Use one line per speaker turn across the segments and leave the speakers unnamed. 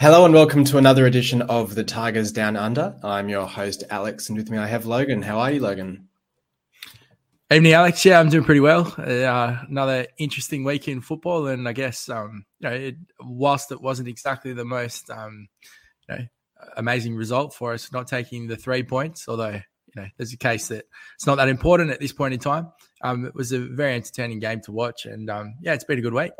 Hello and welcome to another edition of the Tigers Down Under. I'm your host, Alex, and with me I have Logan. How are you, Logan?
Evening, Alex. Yeah, I'm doing pretty well. Uh, another interesting week in football, and I guess um, you know, it, whilst it wasn't exactly the most um, you know amazing result for us, not taking the three points, although you know there's a case that it's not that important at this point in time. Um, it was a very entertaining game to watch, and um, yeah, it's been a good week.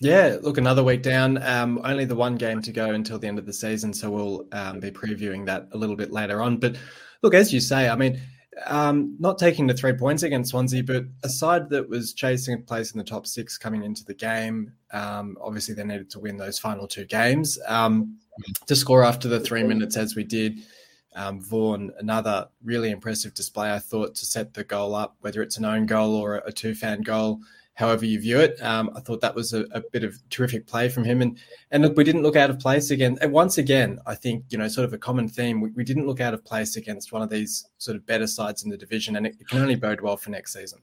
Yeah, look, another week down. Um, only the one game to go until the end of the season, so we'll um, be previewing that a little bit later on. But look, as you say, I mean, um, not taking the three points against Swansea, but a side that was chasing a place in the top six coming into the game. Um, obviously, they needed to win those final two games um, to score after the three minutes, as we did. Um, Vaughan, another really impressive display, I thought, to set the goal up, whether it's an own goal or a Tufan goal however you view it. Um, I thought that was a, a, bit of terrific play from him, and and look, we didn't look out of place again. And once again, I think you know, sort of a common theme. We, we didn't look out of place against one of these sort of better sides in the division, and it, it can only bode well for next season.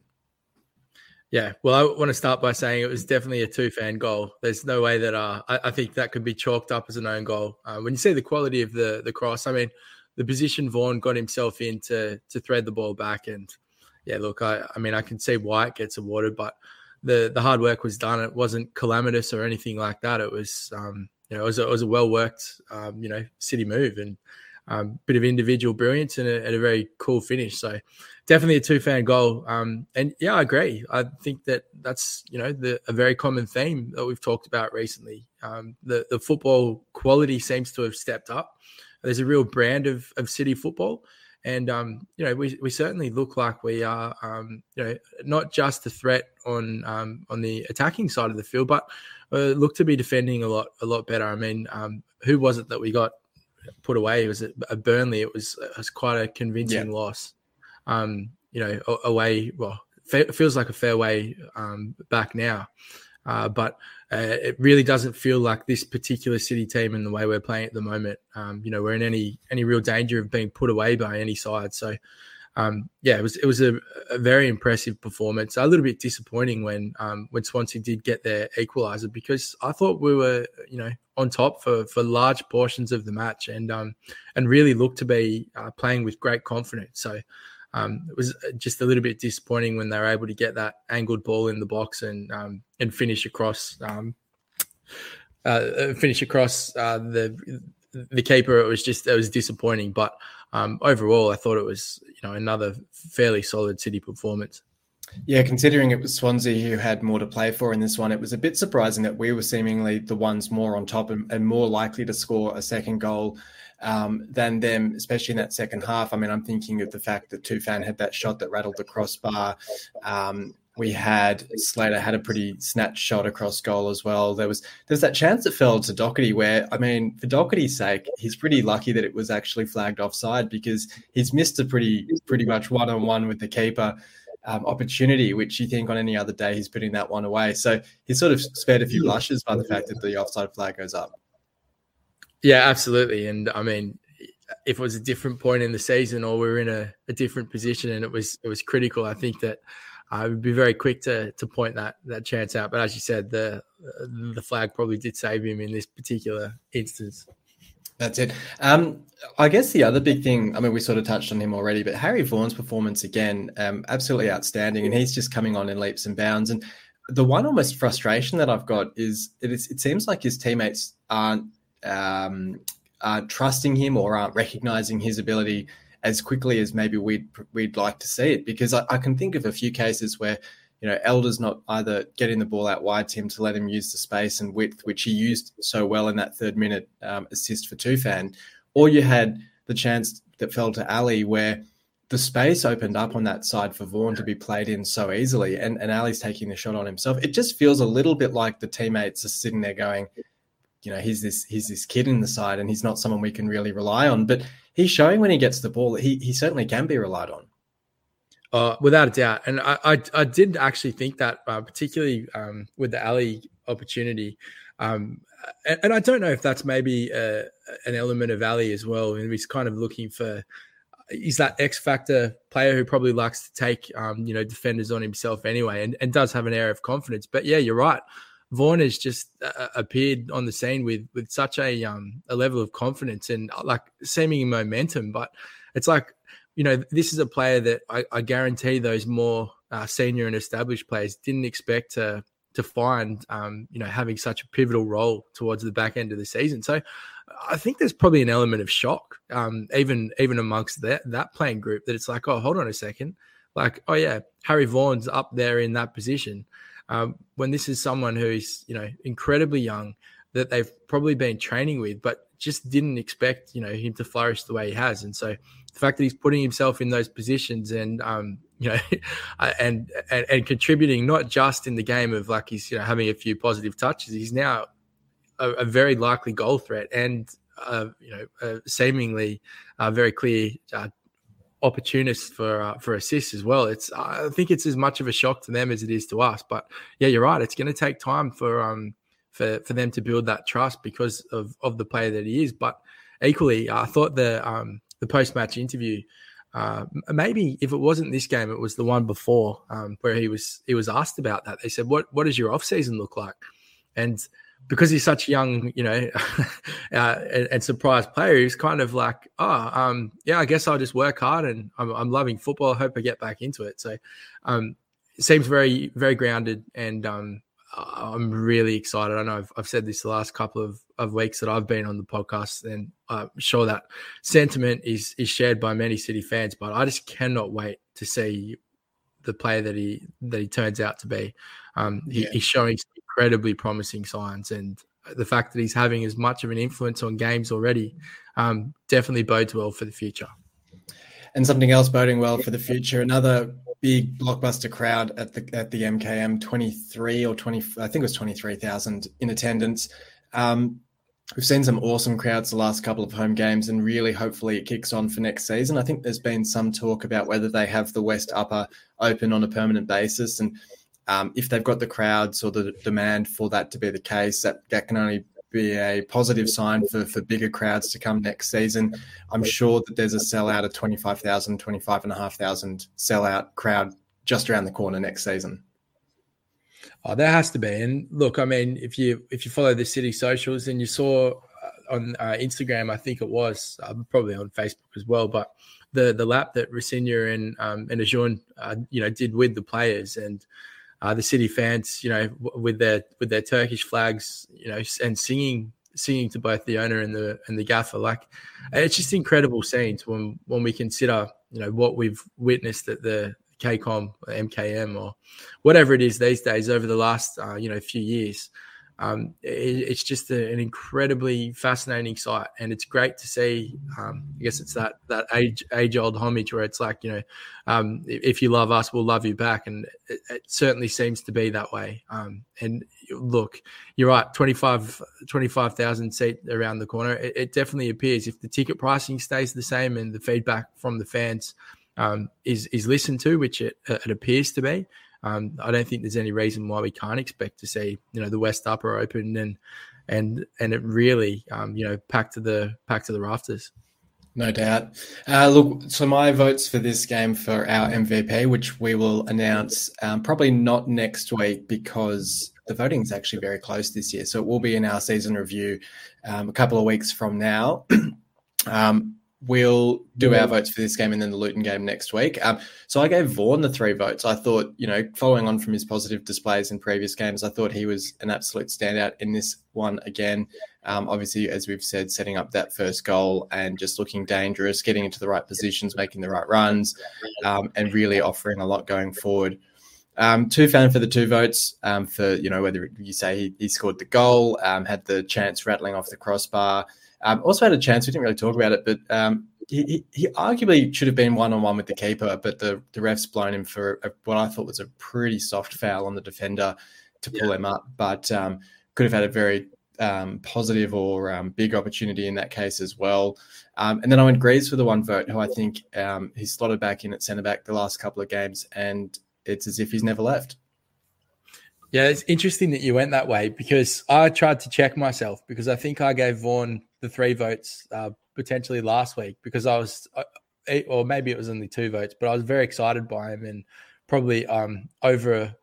Yeah, well, I want to start by saying it was definitely a Tufan goal. There's no way that uh, I, I, think that could be chalked up as an own goal. Uh, when you see the quality of the the cross, I mean, the position Vaughan got himself in to to thread the ball back, and yeah, look, I, I mean, I can see why it gets awarded, but the the hard work was done. It wasn't calamitous or anything like that. It was um, you know it was a, it was a well worked um, you know city move and um, bit of individual brilliance and a, and a, very cool finish. So definitely a Tufan goal. Um, and yeah, I agree. I think that that's you know the, a very common theme that we've talked about recently. Um, the the football quality seems to have stepped up. There's a real brand of of city football. And um, you know, we, we certainly look like we are, um, you know, not just a threat on um, on the attacking side of the field, but uh, look to be defending a lot a lot better. I mean, um, who was it that we got put away? It was it a Burnley? It was it was quite a convincing yeah. loss. Um, you know, away. Well, it feels like a fair way um, back now. Uh, but uh, it really doesn't feel like this particular City team and the way we're playing at the moment. Um, you know, we're in any any real danger of being put away by any side. So, um, yeah, it was it was a, a, very impressive performance. A little bit disappointing when um, when Swansea did get their equaliser because I thought we were you know on top for for large portions of the match and um, and really looked to be uh, playing with great confidence. So um, it was uh, just a little bit disappointing when they were able to get that angled ball in the box and um, and finish across um, uh, uh, finish across uh, the the keeper. It was just it was disappointing, but um, overall, I thought it was you know another fairly solid City performance.
Yeah, considering it was Swansea who had more to play for in this one, it was a bit surprising that we were seemingly the ones more on top and, and more likely to score a second goal um, than them, especially in that second half. I mean, I'm thinking of the fact that Tufan had that shot that rattled the crossbar. Um, we had Slater had a pretty snatch shot across goal as well. There was there's that chance that fell to Docherty where I mean for Docherty's sake, he's pretty lucky that it was actually flagged offside because he's missed a pretty pretty much one on one with the keeper. Um, opportunity, which you think on any other day he's putting that one away. So he's sort of spared a few blushes by the fact that the offside flag goes up.
Yeah, absolutely. And I mean, if it was a different point in the season or we are in a, a different position and it was it was critical, I think that I would be very quick to to point that that chance out. But as you said, the the flag probably did save him in this particular instance.
That's it. Um, I guess the other big thing, I mean, we sort of touched on him already, but Harry Vaughan's performance again, um, absolutely outstanding. And he's just coming on in leaps and bounds. And the one almost frustration that I've got is it, is, it seems like his teammates aren't um, aren't trusting him or aren't recognizing his ability as quickly as maybe we'd we'd like to see it. Because I, I can think of a few cases where you know Elder's not either getting the ball out wide to him to let him use the space and width, which he used so well in that third minute um, assist for Tufan, or you had the chance that fell to Ali where the space opened up on that side for Vaughan to be played in so easily, and, and Ali's taking the shot on himself. It just feels a little bit like the teammates are sitting there going, you know he's this he's this kid in the side and he's not someone we can really rely on but he's showing when he gets the ball that he, he certainly can be relied on
uh, without a doubt and i i, I did actually think that uh, particularly um, with the Ali opportunity um, and, and, i don't know if that's maybe uh, an element of Ali as well and he's kind of looking for he's that X factor player who probably likes to take um, you know defenders on himself anyway, and, and does have an air of confidence. But yeah, you're right. Vaughan has just uh, appeared on the scene with with such a um a level of confidence and uh, like seeming momentum. But it's like you know this is a player that I, I guarantee those more uh, senior and established players didn't expect to to find um, you know having such a pivotal role towards the back end of the season. So I think there's probably an element of shock, um, even even amongst that that playing group, that it's like, oh, hold on a second, like, oh yeah, Harry Vaughan's up there in that position um, when this is someone who's you know incredibly young that they've probably been training with, but just didn't expect you know him to flourish the way he has. And so the fact that he's putting himself in those positions and um, you know and, and and contributing not just in the game of like he's you know having a few positive touches, he's now a, a very likely goal threat and uh, you know uh, seemingly uh, very clear uh, opportunists for uh, for assists as well. It's I think it's as much of a shock to them as it is to us. But yeah, you're right. It's going to take time for um for for them to build that trust because of of the player that he is. But equally, I thought the um the post match interview. Uh, maybe if it wasn't this game, it was the one before um, where he was he was asked about that. They said, "What what does your off season look like?" And because he's such a young, you know, uh, and, and, surprise player, he's kind of like, oh, um, yeah, I guess I'll just work hard and I'm, I'm loving football. I hope I get back into it. So, um, it seems very, very grounded and, um, I'm really excited. I know I've, I've, said this the last couple of, of weeks that I've been on the podcast, and I'm sure that sentiment is is shared by many City fans. But I just cannot wait to see the player that he that he turns out to be. Um, he, yeah. He's showing incredibly promising signs, and the fact that he's having as much of an influence on games already um, definitely bodes well for the future.
And something else boding well for the future, another big blockbuster crowd at the at the MKM, twenty three or twenty, I think it was twenty three thousand in attendance. Um, we've seen some awesome crowds the last couple of home games, and really, hopefully, it kicks on for next season. I think there's been some talk about whether they have the West Upper open on a permanent basis, and um, if they've got the crowds or the demand for that to be the case, that, that can only be a positive sign for, for bigger crowds to come next season. I'm sure that there's a sellout of 25,000, 25,500 sellout crowd just around the corner next season.
Oh, there has to be. And look, I mean, if you if you follow the city socials and you saw uh, on uh, Instagram, I think it was uh, probably on Facebook as well, but the the lap that Rosenior and um, and Acun, uh, you know, did with the players and uh, the city fans, you know, with their with their Turkish flags, you know, and singing singing to both the owner and the and the gaffer. Like it's just incredible scenes when when we consider, you know, what we've witnessed at the KCOM, MKM, or whatever it is these days over the last uh, you know few years um, it, it's just a, an incredibly fascinating sight, and it's great to see. Um, I guess it's that that age age old homage where it's like you know, um, if you love us, we'll love you back, and it, it certainly seems to be that way. Um, and look, you're right, 25 25,000 seat around the corner. It, it, definitely appears if the ticket pricing stays the same and the feedback from the fans um, is is listened to, which it, it appears to be um, I don't think there's any reason why we can't expect to see you know the West Upper open and and and it really um, you know packed to the packed to the rafters.
No doubt. Uh, look, so my votes for this game for our MVP, which we will announce um, probably not next week because the voting is actually very close this year. So it will be in our season review um, a couple of weeks from now. um, we'll do our votes for this game and then the Luton game next week. Um, so I gave Vaughan the three votes. I thought, you know, following on from his positive displays in previous games, I thought he was an absolute standout in this one again. Um, obviously, as we've said, setting up that first goal and just looking dangerous, getting into the right positions, making the right runs, um, and really offering a lot going forward. Um, Tufan for the two votes um, for you know whether you say he, he scored the goal, um, had the chance rattling off the crossbar, um, also had a chance. We didn't really talk about it, but um, he, he arguably should have been one on one with the keeper, but the, the ref's blown him for a, what I thought was a pretty soft foul on the defender to pull yeah. him up, but um, could have had a very um, positive or um, big opportunity in that case as well. Um, and then I went Greaves for the one vote, who I think um, he's slotted back in at centre back the last couple of games, and it's as if he's never left.
Yeah, it's interesting that you went that way because I tried to check myself because I think I gave Vaughan the three votes uh, potentially last week because I was I, or maybe it was only two votes, but I was very excited by him and probably um, over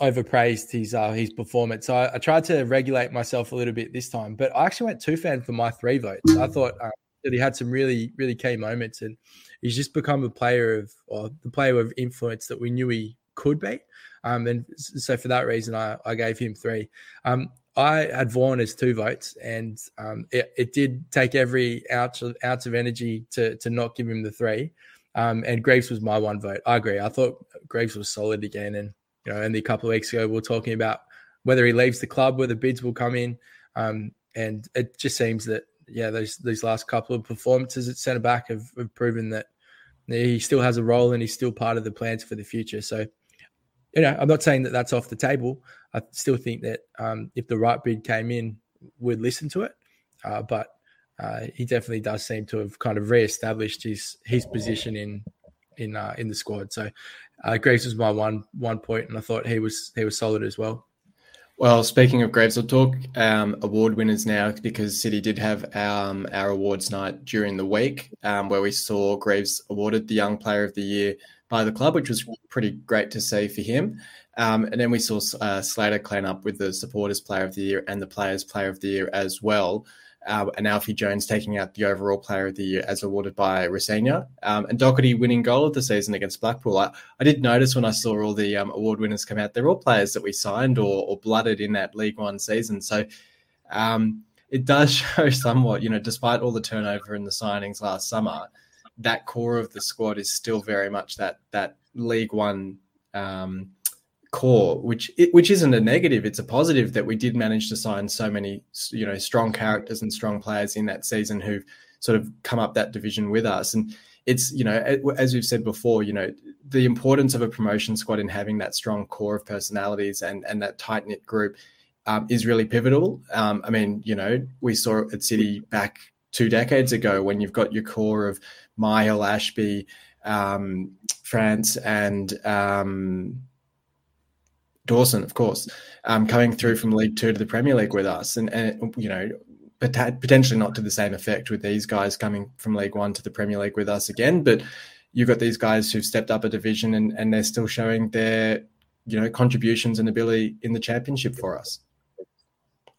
overpraised his uh, his performance. So I, I, tried to regulate myself a little bit this time, but I actually went Tufan for my three votes. I thought uh, that he had some really really key moments, and he's just become a player of or the player of influence that we knew he could be. Um, and so for that reason, I, I gave him three. Um, I had Vaughan as two votes, and um, it, it, did take every ounce of, ounce of energy to to not give him the three. Um, and Greaves was my one vote. I agree. I thought Greaves was solid again, and you know, only a couple of weeks ago we were talking about whether he leaves the club, whether bids will come in, um, and it just seems that yeah, those these last couple of performances at centre back have, have proven that he still has a role and he's still part of the plans for the future. So, you know, I'm not saying that that's off the table. I still think that um, if the right bid came in, we'd listen to it. Uh, but uh, he definitely does seem to have kind of re-established his his position in in uh, in the squad. So uh, Greaves was my one one point, and I thought he was he was solid as well.
Well, speaking of Greaves, I'll talk um, award winners now because City did have um, our awards night during the week um, where we saw Greaves awarded the Young Player of the Year by the club, which was pretty great to see for him. Um, and then we saw uh, Slater clean up with the Supporters Player of the Year and the Players Player of the Year as well uh, and Alfie Jones taking out the overall player of the year as awarded by Rosenior, um, and Docherty winning goal of the season against Blackpool. I, I did notice when I saw all the um, award winners come out, they're all players that we signed or, or blooded in that League One season. So um, it does show somewhat, you know, despite all the turnover in the signings last summer, that core of the squad is still very much that that League One um, core, which which isn't a negative. It's a positive that we did manage to sign so many, you know, strong characters and strong players in that season who've sort of come up that division with us. And it's you know, as we've said before, you know, the importance of a promotion squad in having that strong core of personalities and and that tight knit group um, is really pivotal. Um, I mean, you know, we saw at City back two decades ago when you've got your core of Myhill, Ashbee, um, France, and um, Dawson, of course, um, coming through from League Two to the Premier League with us, and, and you know potentially not to the same effect with these guys coming from League One to the Premier League with us again, but you've got these guys who've stepped up a division and, and they're still showing their you know contributions and ability in the championship for us.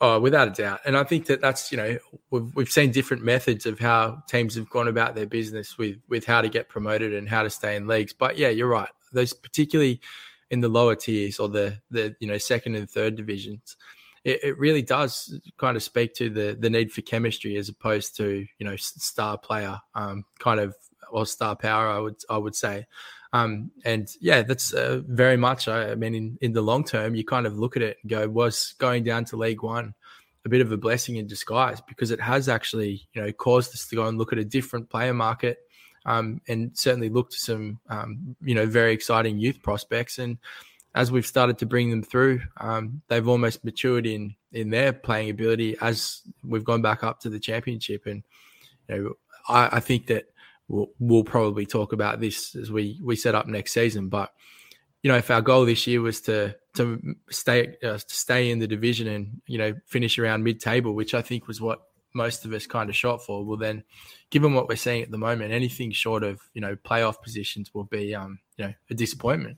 Oh, without a doubt, and I think that that's you know we've we've seen different methods of how teams have gone about their business with with how to get promoted and how to stay in leagues. But yeah, you're right. Those particularly in the lower tiers or the the you know second and third divisions, it, it really does kind of speak to the the need for chemistry as opposed to you know star player um, kind of or star power. I would I would say. Um, and yeah, that's uh, very much. I mean, in, in the long term, you kind of look at it and go, was going down to League One a bit of a blessing in disguise because it has actually, you know, caused us to go and look at a different player market um, and certainly look to some, um, you know, very exciting youth prospects. And as we've started to bring them through, um, they've almost matured in in their playing ability as we've gone back up to the championship. And you know, I, I think that we'll, we'll probably talk about this as we we set up next season. But you know, if our goal this year was to to stay uh, to stay in the division and you know finish around mid table, which I think was what most of us kind of shot for. Well, then, given what we're seeing at the moment, anything short of you know playoff positions will be um, you know a disappointment.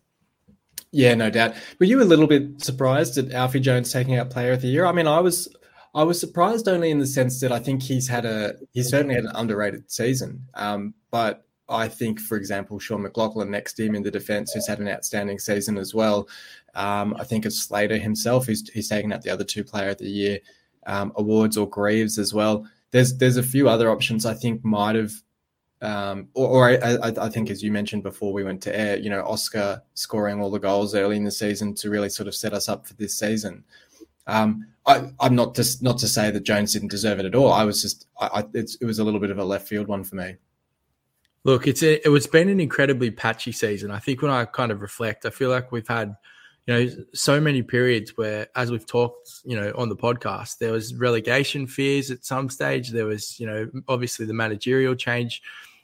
Yeah, no doubt. Were you a little bit surprised at Alfie Jones taking out Player of the Year? I mean, I was. I was surprised only in the sense that I think he's had a he's certainly had an underrated season. Um, but I think, for example, Sean McLoughlin next to him in the defence, who's had an outstanding season as well. Um, I think it's Slater himself who's he's taken out the other two Player of the Year um, awards or Greaves as well. There's there's a few other options I think might have, um, or, or I, I, think as you mentioned before we went to air, you know, Oscar scoring all the goals early in the season to really sort of set us up for this season. Um, I, am not just not to say that Jones didn't deserve it at all. I was just I, it was a little bit of a left field one for me.
Look, it's a, it was been an incredibly patchy season. I think when I kind of reflect, I feel like we've had you know, so many periods where, as we've talked, you know, on the podcast, there was relegation fears at some stage. There was, you know, obviously the managerial change.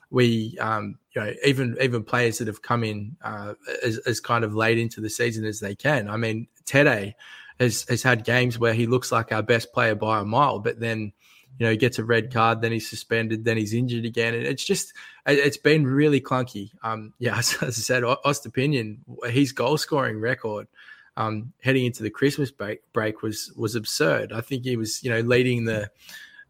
We, um, you know, even even players that have come in uh, as, as kind of late into the season as they can. I mean, Tetteh has has had games where he looks like our best player by a mile, but then you know, he gets a red card, then he's suspended, then he's injured again. And it's just, it's been really clunky. Um, yeah, as, as I said, Estupiñán, his goal scoring record um, heading into the Christmas break, break was was absurd. I think he was, you know, leading the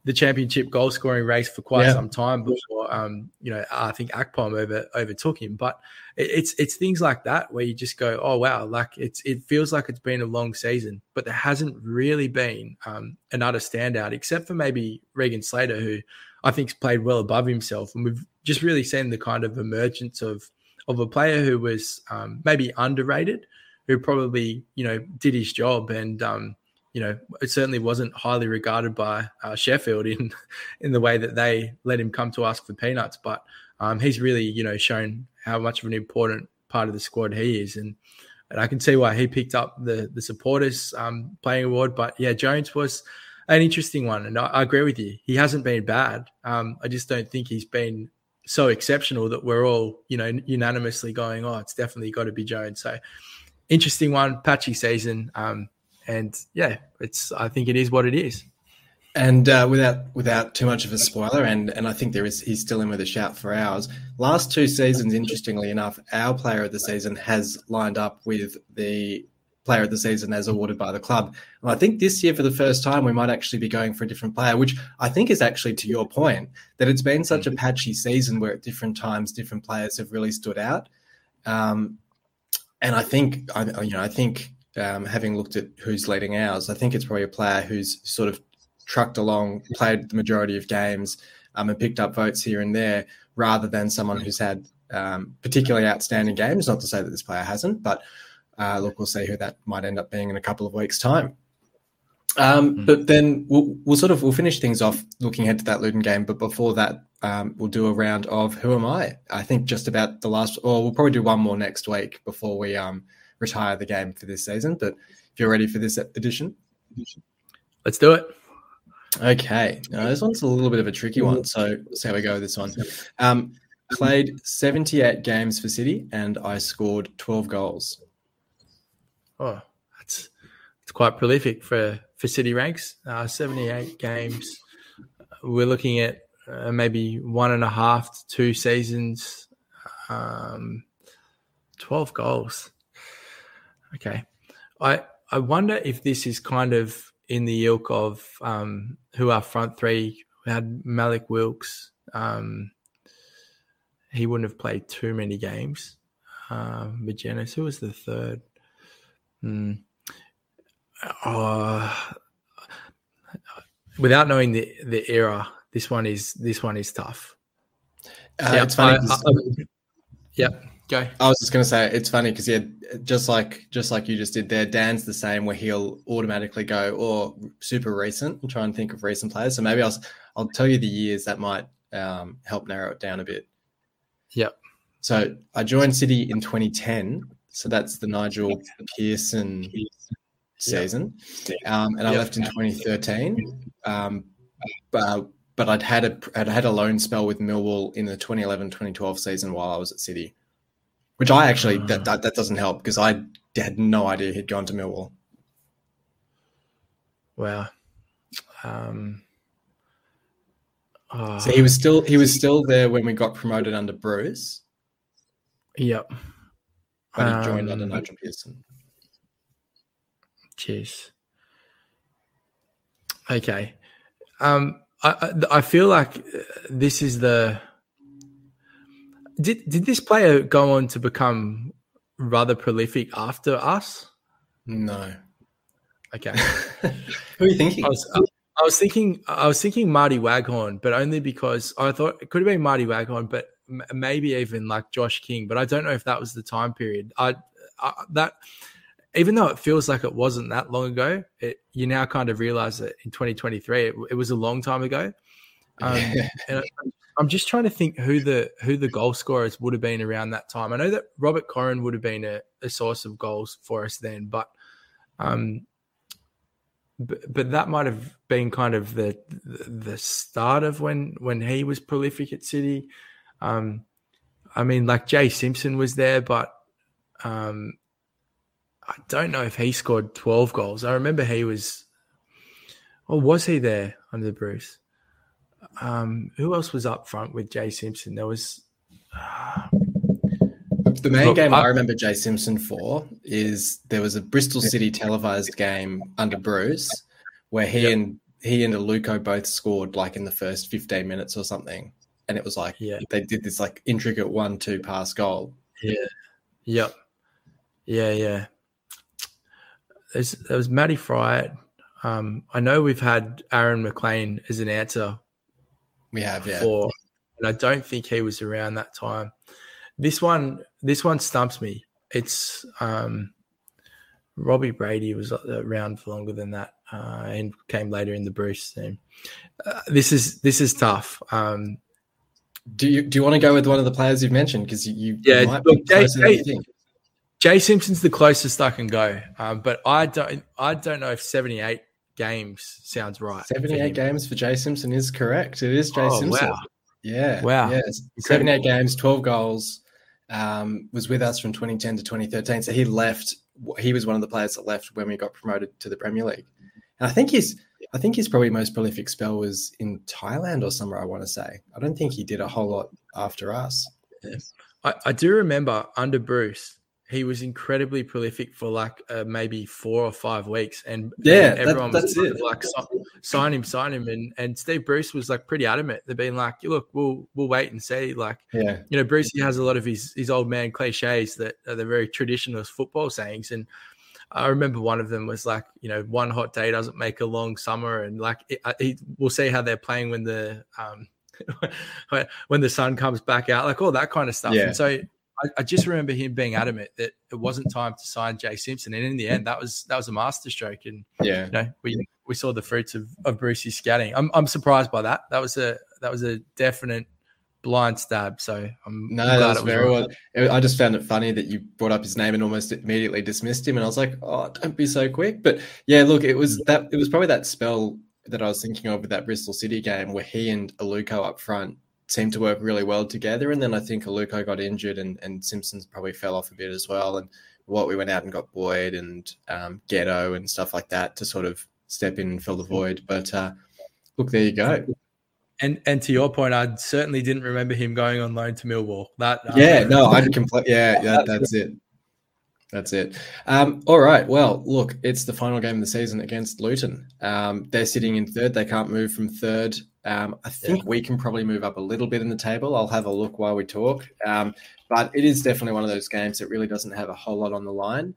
the championship goal scoring race for quite yeah. some time before, um, you know, I think Akpom over overtook him. But it, it's it's things like that where you just go, oh wow, like it's it feels like it's been a long season, but there hasn't really been um, another standout except for maybe Regan Slater, who I think's played well above himself, and we've just really seen the kind of emergence of of a player who was um, maybe underrated, who probably you know did his job and um, you know it certainly wasn't highly regarded by uh, Sheffield in in the way that they let him come to ask for peanuts. But um, he's really you know shown how much of an important part of the squad he is, and and I can see why he picked up the the supporters um, playing award. But yeah, Jones was an interesting one, and I, I agree with you. He hasn't been bad. Um, I just don't think he's been so exceptional that we're all you know unanimously going, oh, it's definitely got to be Jones. So interesting one, patchy season. Um, and yeah, it's I think it is what it is.
And uh, without without too much of a spoiler, and and I think there is he's still in with a shout for ours. Last two seasons, interestingly enough, our player of the season has lined up with the player of the season as awarded by the club. And I think this year, for the first time, we might actually be going for a different player, which I think is actually to your point that it's been such a patchy season where at different times different players have really stood out. Um, and I think, I, you know, I think um, having looked at who's leading ours, I think it's probably a player who's sort of trucked along, played the majority of games, um, and picked up votes here and there, rather than someone who's had um, particularly outstanding games. Not to say that this player hasn't, but uh, look, we'll see who that might end up being in a couple of weeks' time. Um, mm-hmm. But then we'll, we'll sort of we'll finish things off looking ahead to that Luton game. But before that, um, we'll do a round of who am I? I think just about the last, or we'll probably do one more next week before we um, retire the game for this season. But if you're ready for this edition,
let's do it.
Okay, now, this one's a little bit of a tricky one. So let's see how we go with this one. Um, played 78 games for City, and I scored 12 goals.
Oh, that's it's quite prolific for for City ranks. Uh, 78 games. We're looking at uh, maybe one and a half to two seasons. Um, 12 goals. Okay. I I wonder if this is kind of in the ilk of um, who our front three we had Malik Wilks. Um, he wouldn't have played too many games. Uh, who was the third? Hmm. Uh, without knowing the the era, this one is this one is tough.
Uh, yeah, it's funny. I, I, I,
yeah. Go.
I was just going to say it's funny because yeah, just like just like you just did there, Dan's the same where he'll automatically go or super recent and try and think of recent players. So maybe I'll I'll tell you the years that might um, help narrow it down a bit.
Yep.
So I joined City in 2010. So that's the Nigel Pearson season, um, and I left in 2013. Um, but, but I'd had a I'd had a loan spell with Millwall in the 2011-2012 season while I was at City. Which I actually that, that, that doesn't help because I had no idea he'd gone to Millwall.
Wow. Um,
oh. So he was still he was still there when we got promoted under Bruce.
Yep.
But he joined um, under Nigel Pearson.
Cheers. Okay. Um, I, I feel like this is the did did this player go on to become rather prolific after us?
No.
Okay.
Who are you thinking?
I was, I was, thinking I was thinking Marty Waghorn, but only because I thought it could have been Marty Waghorn, but m- maybe even like Josh King. But I don't know if that was the time period. I, I that even though it feels like it wasn't that long ago, it, you now kind of realize that in 2023 it, it was a long time ago. Um, and I'm just trying to think who the who the goal scorers would have been around that time. I know that Robert Koren would have been a, a source of goals for us then, but um, but, but that might have been kind of the the start of when when he was prolific at City. Um, I mean, like Jay Simpson was there, but um, I don't know if he scored 12 goals. I remember he was, or was he there under Bruce? Um, who else was up front with Jay Simpson? There was. Uh,
the main Look, game I, I, remember Jay Simpson for is there was a Bristol City televised game under Bruce where he yep. and he and Aluko both scored like in the first 15 minutes or something. And it was like yeah. they did this like intricate one two pass goal.
Yeah. Yep. Yeah, yeah. There's, there was Matty Fryatt. Um, I know we've had Aaron McLean as an answer.
We have, yeah.
For, and I don't think he was around that time. This one, this one stumps me. It's um, Robbie Brady was around for longer than that uh, and came later in the Bruce team. Uh, this is this is tough. Um,
do you do you want to go with one of the players you've mentioned because you, you
yeah look, Jay, Jay, Jay, Simpson's the closest I can go, um, but I don't I don't know if seventy eight games sounds right.
Seventy eight games for Jay Simpson is correct. It is Jay oh, Simpson.
Wow.
Yeah.
Wow.
Yeah. Seventy eight games, twelve goals. Um, was with us from 2010 to 2013. So he left. He was one of the players that left when we got promoted to the Premier League. And I think he's I think his probably most prolific spell was in Thailand or somewhere. I want to say. I don't think he did a whole lot after us.
I, I do remember under Bruce, he was incredibly prolific for like uh, maybe four or five weeks, and
yeah,
and everyone
that,
was
it.
like sign him, sign him, and and Steve Bruce was like pretty adamant. They've been like, look, we'll we'll wait and see. Like,
yeah,
you know, Bruce he has a lot of his his old man cliches that are the very traditional football sayings, and I remember one of them was like, you know, one hot day doesn't make a long summer, and like, it, it, we'll see how they're playing when the um, when the sun comes back out, like all that kind of stuff.
Yeah.
And so I, I, just remember him being adamant that it wasn't time to sign Jay Simpson, and in the end, that was that was a masterstroke. And
yeah,
you know, we we saw the fruits of, of Brucey's scouting. I'm I'm surprised by that. That was a that was a definite blind stab. So I'm
no, that's very well. I just found it funny that you brought up his name and almost immediately dismissed him, and I was like, oh, don't be so quick. But yeah, look, it was mm. that it was probably that spell that I was thinking of with that Bristol City game where he and Aluko up front seemed to work really well together, and then I think Aluko got injured and and Simpsons probably fell off a bit as well, and what we went out and got Boyd and um, Gedo and stuff like that to sort of step in and fill the void. But uh, look, there you go.
And and to your point, I certainly didn't remember him going on loan to Millwall. That
yeah, no, I'd completely yeah, yeah, that's it. That's it. Um, all right. Well, look, it's the final game of the season against Luton. Um, they're sitting in third. They can't move from third. Um, I think yeah. we can probably move up a little bit in the table. I'll have a look while we talk. Um, but it is definitely one of those games that really doesn't have a whole lot on the line.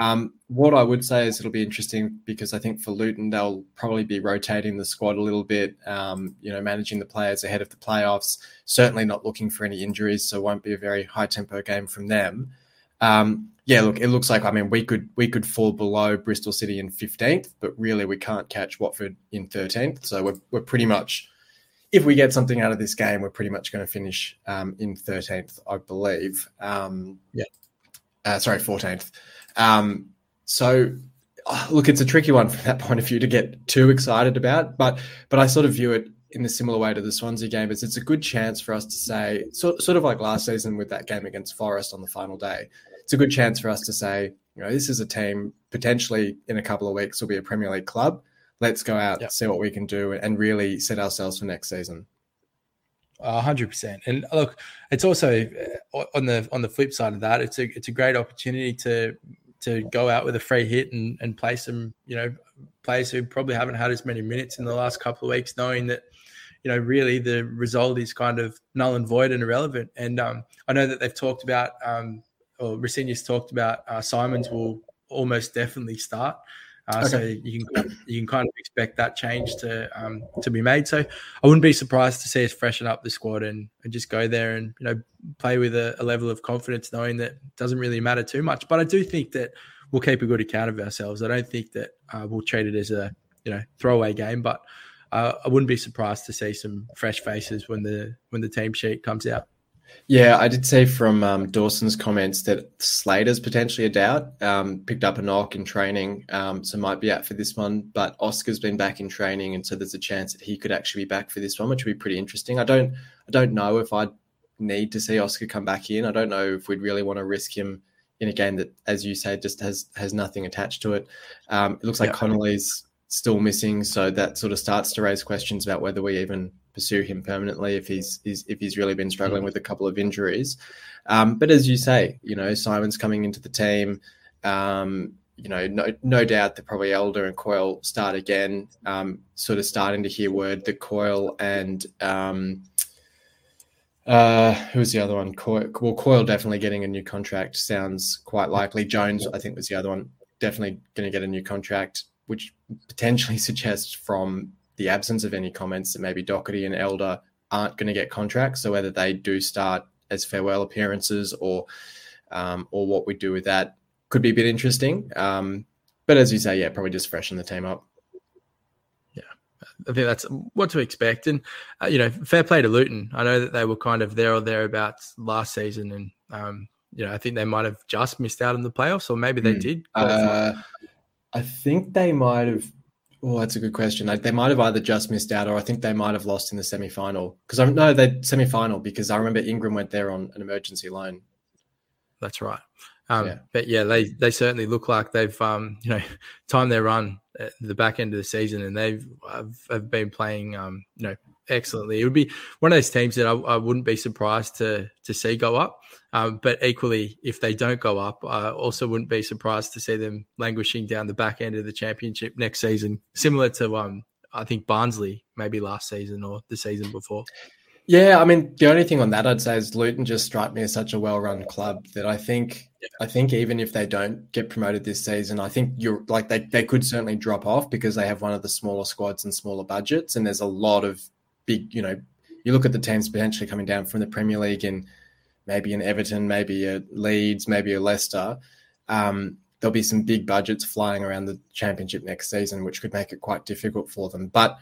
Um, what I would say is it'll be interesting because I think for Luton they'll probably be rotating the squad a little bit. Um, you know, managing the players ahead of the playoffs. Certainly not looking for any injuries, so won't be a very high tempo game from them. Um, yeah, look, it looks like I mean we could we could fall below Bristol City in fifteenth, but really we can't catch Watford in thirteenth. So we're we're pretty much if we get something out of this game, we're pretty much going to finish um, in thirteenth, I believe. Um,
yeah,
uh, sorry, fourteenth. Um, so oh, look, it's a tricky one from that point of view to get too excited about, but but I sort of view it in a similar way to the Swansea game is it's a good chance for us to say sort, sort of like last season with that game against Forest on the final day. It's a good chance for us to say, you know, this is a team potentially in a couple of weeks will be a Premier League club. Let's go out, yep. see what we can do, and really set ourselves for next season
hundred percent. And look, it's also uh, on the on the flip side of that, it's a it's a great opportunity to to go out with a free hit and, and play some, you know, players who probably haven't had as many minutes in the last couple of weeks, knowing that, you know, really the result is kind of null and void and irrelevant. And um, I know that they've talked about, um, or Rosenior's talked about, uh, Simons will almost definitely start. Uh, okay. So you can you can kind of expect that change to um, to be made. So I wouldn't be surprised to see us freshen up the squad and, and just go there and you know play with a, a, level of confidence, knowing that it doesn't really matter too much. But I do think that we'll keep a good account of ourselves. I don't think that uh, we'll treat it as a you know throwaway game, but uh, I wouldn't be surprised to see some fresh faces when the when the team sheet comes out.
Yeah, I did say from um, Dawson's comments that Slater's potentially a doubt. Um, picked up a knock in training, um, so might be out for this one. But Oscar's been back in training, and so there's a chance that he could actually be back for this one, which would be pretty interesting. I don't, I don't know if I'd need to see Oscar come back in. I don't know if we'd really want to risk him in a game that, as you say, just has has nothing attached to it. Um, it looks like yeah. Connolly's still missing, so that sort of starts to raise questions about whether we even pursue him permanently if he's, he's if he's really been struggling with a couple of injuries. Um, but as you say, you know, Simon's coming into the team. Um, you know, no, no doubt that probably Elder and Coyle start again. Um, sort of starting to hear word that Coyle and um, uh, who's the other one? Coyle, well, Coyle definitely getting a new contract sounds quite likely. Jones, I think, was the other one. Definitely going to get a new contract, which potentially suggests from the absence of any comments that maybe Docherty and Elder aren't going to get contracts. So whether they do start as farewell appearances or um, or what we do with that could be a bit interesting. Um, but as you say, yeah, probably just freshen the team up.
Yeah, I think that's what to expect. And uh, you know, fair play to Luton. I know that they were kind of there or thereabouts last season, and um, you know, I think they might have just missed out on the playoffs, or maybe they mm. did.
Uh, I think they might have Oh, that's a good question. They might have either just missed out, or I think they might have lost in the semi final. Because I know they semi final because I remember Ingram went there on an emergency loan.
That's right. Um, yeah. But yeah, they they certainly look like they've um, you know timed their run at the back end of the season, and they've have, have been playing um, you know excellently. It would be one of those teams that I, I wouldn't be surprised to to see go up. Um, but equally, if they don't go up, I also wouldn't be surprised to see them languishing down the back end of the championship next season, similar to um, I think Barnsley maybe last season or the season before.
Yeah, I mean, the only thing on that I'd say is Luton just strike me as such a well-run club that I think, yeah. I think even if they don't get promoted this season, I think you're like they they could certainly drop off because they have one of the smaller squads and smaller budgets, and there's a lot of big, you know, you look at the teams potentially coming down from the Premier League and maybe an Everton, maybe a Leeds, maybe a Leicester. Um, there'll be some big budgets flying around the championship next season, which could make it quite difficult for them. But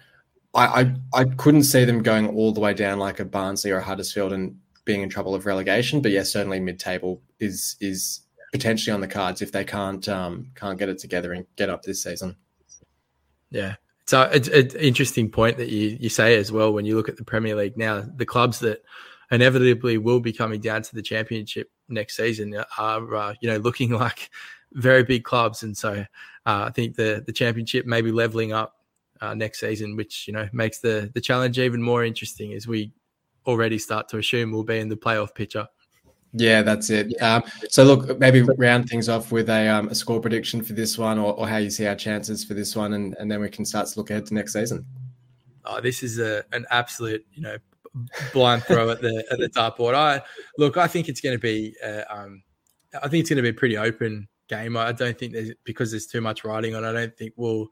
I, I, I couldn't see them going all the way down like a Barnsley or a Huddersfield and being in trouble of relegation. But yes, certainly mid-table is is potentially on the cards if they can't um, can't get it together and get up this season.
Yeah, so it's an interesting point that you you say as well when you look at the Premier League now. The clubs that inevitably will be coming down to the championship next season are uh, you know looking like very big clubs, and so uh, I think the the championship may be leveling up uh, next season, which you know makes the the challenge even more interesting as we already start to assume we'll be in the playoff picture.
Yeah, that's it. Um, so look, maybe round things off with a, um, a score prediction for this one, or, or, how you see our chances for this one, and, and then we can start to look ahead to next season.
Oh, this is a an absolute you know blind throw at the at the dartboard. I look, I think it's going to be, uh, um, I think it's going to be a pretty open game. I don't think there's because there's too much riding on. I don't think we'll.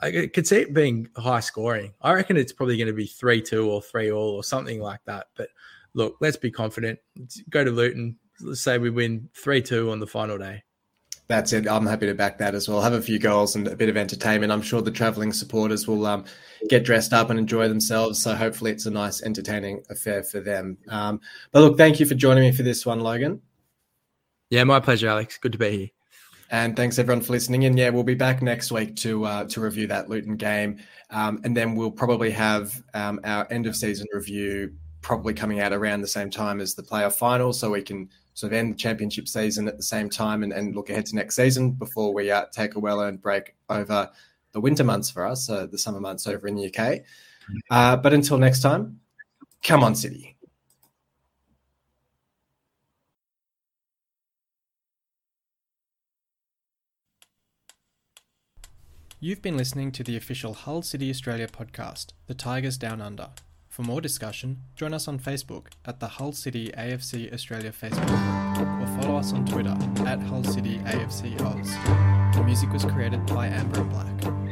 I could see it being high scoring. I reckon it's probably going to be three two or three all or something like that. But look, let's be confident. Let's go to Luton. Let's say we win three two on the final day
that's it. I'm happy to back that as well. Have a few goals and a bit of entertainment. I'm sure the travelling supporters will um, get dressed up and enjoy themselves. So hopefully, it's a nice, entertaining affair for them. Um, but look, thank you for joining me for this one, Logan.
Yeah, my pleasure, Alex. Good to be here.
And thanks everyone for listening. And yeah, we'll be back next week to uh, to review that Luton game, um, and then we'll probably have um, our end of season review probably coming out around the same time as the playoff final, so we can sort of end the championship season at the same time and, and look ahead to next season before we uh, take a well earned break over the winter months for us, uh, the summer months over in the UK. Uh, but until next time, come on, City. You've been listening to the official Hull City Australia podcast, The Tigers Down Under. For more discussion, join us on Facebook at the Hull City AFC Australia Facebook or follow us on Twitter at Hull City AFC Oz. The music was created by Amber and Black.